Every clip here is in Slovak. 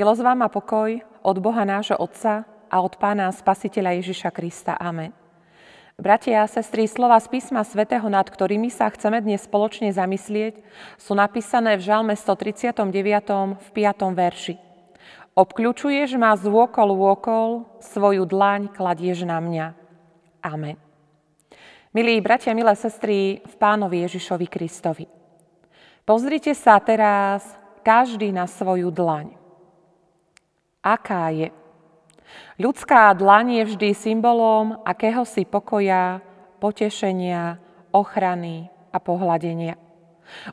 Milosť vám a pokoj od Boha nášho Otca a od Pána Spasiteľa Ježiša Krista. Amen. Bratia a sestry, slova z písma svätého, nad ktorými sa chceme dnes spoločne zamyslieť, sú napísané v Žalme 139. v 5. verši. Obkľúčuješ ma z vôkol vôkol, svoju dlaň kladieš na mňa. Amen. Milí bratia, milé sestry, v Pánovi Ježišovi Kristovi. Pozrite sa teraz každý na svoju dlaň aká je. Ľudská dlaň je vždy symbolom akéhosi pokoja, potešenia, ochrany a pohľadenia.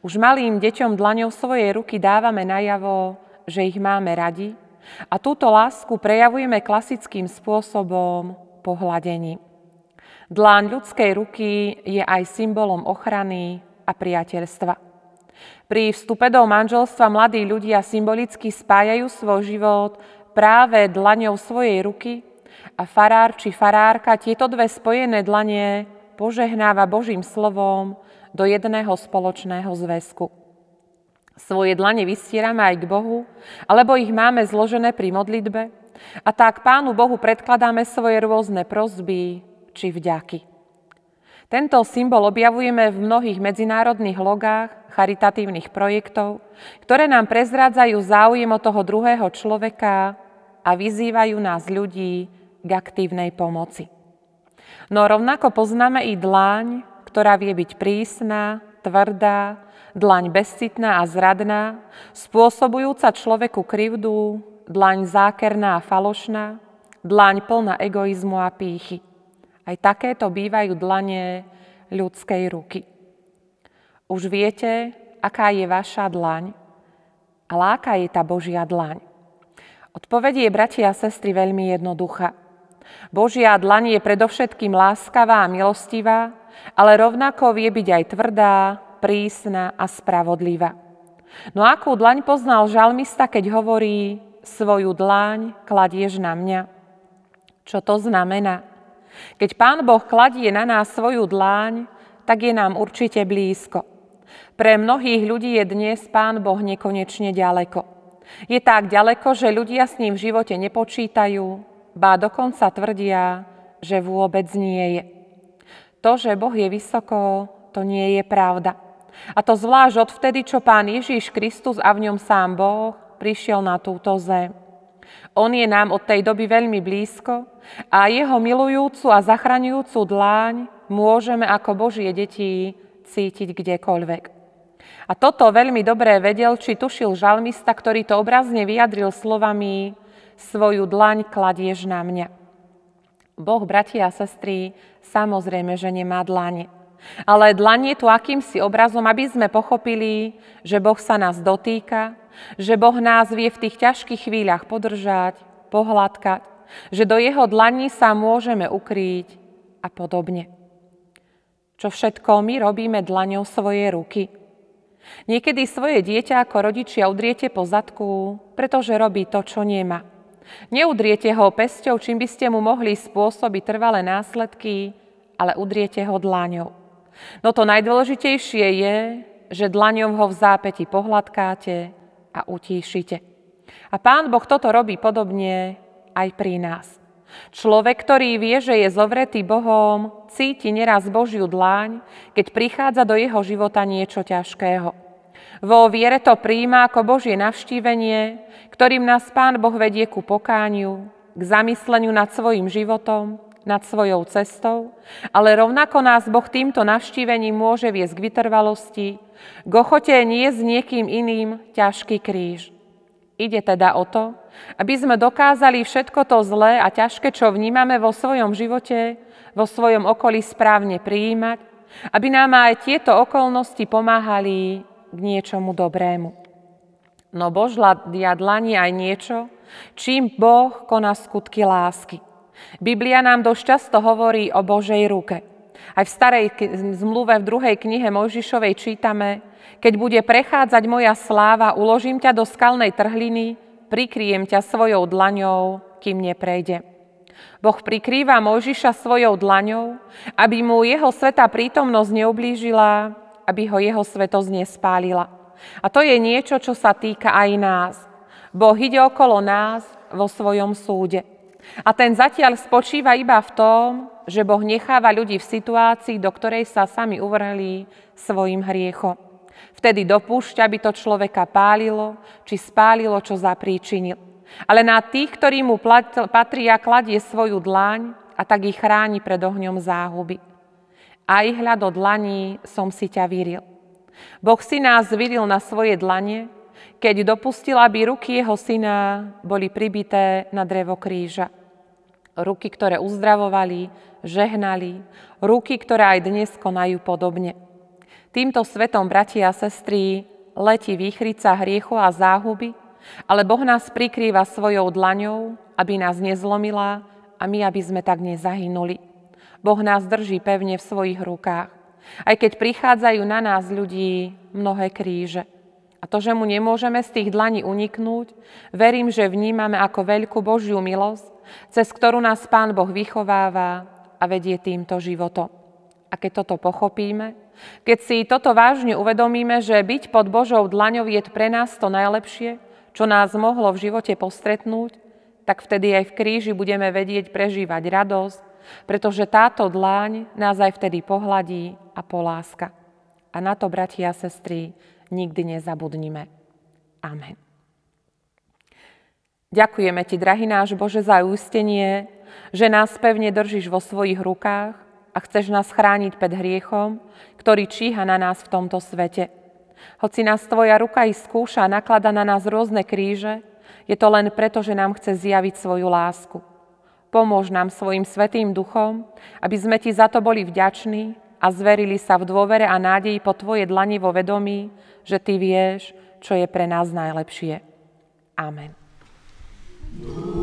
Už malým deťom dlaňou svojej ruky dávame najavo, že ich máme radi a túto lásku prejavujeme klasickým spôsobom pohľadení. Dláň ľudskej ruky je aj symbolom ochrany a priateľstva. Pri vstupe do manželstva mladí ľudia symbolicky spájajú svoj život práve dlaňou svojej ruky a farár či farárka tieto dve spojené dlanie požehnáva Božím slovom do jedného spoločného zväzku. Svoje dlane vystierame aj k Bohu, alebo ich máme zložené pri modlitbe a tak Pánu Bohu predkladáme svoje rôzne prozby či vďaky. Tento symbol objavujeme v mnohých medzinárodných logách charitatívnych projektov, ktoré nám prezrádzajú záujem o toho druhého človeka a vyzývajú nás ľudí k aktívnej pomoci. No rovnako poznáme i dlaň, ktorá vie byť prísna, tvrdá, dlaň bezcitná a zradná, spôsobujúca človeku krivdu, dlaň zákerná a falošná, dlaň plná egoizmu a pýchy. Aj takéto bývajú dlanie ľudskej ruky. Už viete, aká je vaša dlaň, ale aká je tá Božia dlaň. Odpovedie je, bratia a sestry, veľmi jednoduchá. Božia dlaň je predovšetkým láskavá a milostivá, ale rovnako vie byť aj tvrdá, prísna a spravodlivá. No akú dlaň poznal žalmista, keď hovorí svoju dlaň kladieš na mňa? Čo to znamená? Keď Pán Boh kladie na nás svoju dlaň, tak je nám určite blízko. Pre mnohých ľudí je dnes Pán Boh nekonečne ďaleko. Je tak ďaleko, že ľudia s ním v živote nepočítajú, ba dokonca tvrdia, že vôbec nie je. To, že Boh je vysoko, to nie je pravda. A to zvlášť odvtedy, čo Pán Ježíš Kristus a v ňom sám Boh prišiel na túto zem. On je nám od tej doby veľmi blízko a jeho milujúcu a zachraňujúcu dláň môžeme ako Božie deti cítiť kdekoľvek. A toto veľmi dobre vedel, či tušil žalmista, ktorý to obrazne vyjadril slovami svoju dlaň kladieš na mňa. Boh, bratia a sestry, samozrejme, že nemá dlane. Ale dlanie tu akýmsi obrazom, aby sme pochopili, že Boh sa nás dotýka, že Boh nás vie v tých ťažkých chvíľach podržať, pohľadkať, že do jeho dlaní sa môžeme ukryť a podobne. Čo všetko my robíme dlaňou svojej ruky – Niekedy svoje dieťa ako rodičia udriete po zadku, pretože robí to, čo nemá. Neudriete ho pesťou, čím by ste mu mohli spôsobiť trvalé následky, ale udriete ho dlaňou. No to najdôležitejšie je, že dlaňou ho v zápäti pohľadkáte a utíšite. A Pán Boh toto robí podobne aj pri nás. Človek, ktorý vie, že je zovretý Bohom, cíti neraz Božiu dláň, keď prichádza do jeho života niečo ťažkého. Vo viere to príjma ako Božie navštívenie, ktorým nás Pán Boh vedie ku pokániu, k zamysleniu nad svojim životom, nad svojou cestou, ale rovnako nás Boh týmto navštívením môže viesť k vytrvalosti, k ochote nie s niekým iným ťažký kríž. Ide teda o to, aby sme dokázali všetko to zlé a ťažké, čo vnímame vo svojom živote, vo svojom okolí správne prijímať, aby nám aj tieto okolnosti pomáhali k niečomu dobrému. No Božia dlani aj niečo, čím Boh koná skutky lásky. Biblia nám dosť často hovorí o Božej ruke. Aj v starej zmluve v druhej knihe Mojžišovej čítame, keď bude prechádzať moja sláva, uložím ťa do skalnej trhliny, prikryjem ťa svojou dlaňou, kým neprejde. Boh prikrýva Mojžiša svojou dlaňou, aby mu jeho sveta prítomnosť neublížila, aby ho jeho svetosť nespálila. A to je niečo, čo sa týka aj nás. Boh ide okolo nás vo svojom súde. A ten zatiaľ spočíva iba v tom, že Boh necháva ľudí v situácii, do ktorej sa sami uvrhli svojim hriechom. Vtedy dopúšťa, aby to človeka pálilo, či spálilo, čo zapríčinil. Ale na tých, ktorí mu patria, kladie svoju dlaň a tak ich chráni pred ohňom záhuby. Aj hľad od dlaní som si ťa vyril. Boh si nás vyril na svoje dlanie, keď dopustil, aby ruky jeho syna boli pribité na drevo kríža. Ruky, ktoré uzdravovali, žehnali, ruky, ktoré aj dnes konajú podobne. Týmto svetom, bratia a sestry, letí výchrica hriechu a záhuby, ale Boh nás prikrýva svojou dlaňou, aby nás nezlomila a my, aby sme tak nezahynuli. Boh nás drží pevne v svojich rukách, aj keď prichádzajú na nás ľudí mnohé kríže. A to, že mu nemôžeme z tých dlaní uniknúť, verím, že vnímame ako veľkú Božiu milosť, cez ktorú nás Pán Boh vychováva a vedie týmto životom. A keď toto pochopíme, keď si toto vážne uvedomíme, že byť pod Božou dlaňou je pre nás to najlepšie, čo nás mohlo v živote postretnúť, tak vtedy aj v kríži budeme vedieť prežívať radosť, pretože táto dláň nás aj vtedy pohladí a poláska. A na to, bratia a sestry, nikdy nezabudnime. Amen. Ďakujeme Ti, drahý náš Bože, za ústenie, že nás pevne držíš vo svojich rukách a chceš nás chrániť pred hriechom, ktorý číha na nás v tomto svete. Hoci nás Tvoja ruka i skúša naklada na nás rôzne kríže, je to len preto, že nám chce zjaviť svoju lásku. Pomôž nám svojim svetým duchom, aby sme Ti za to boli vďační a zverili sa v dôvere a nádeji po Tvoje dlani vo vedomí, že Ty vieš, čo je pre nás najlepšie. Amen. Boží.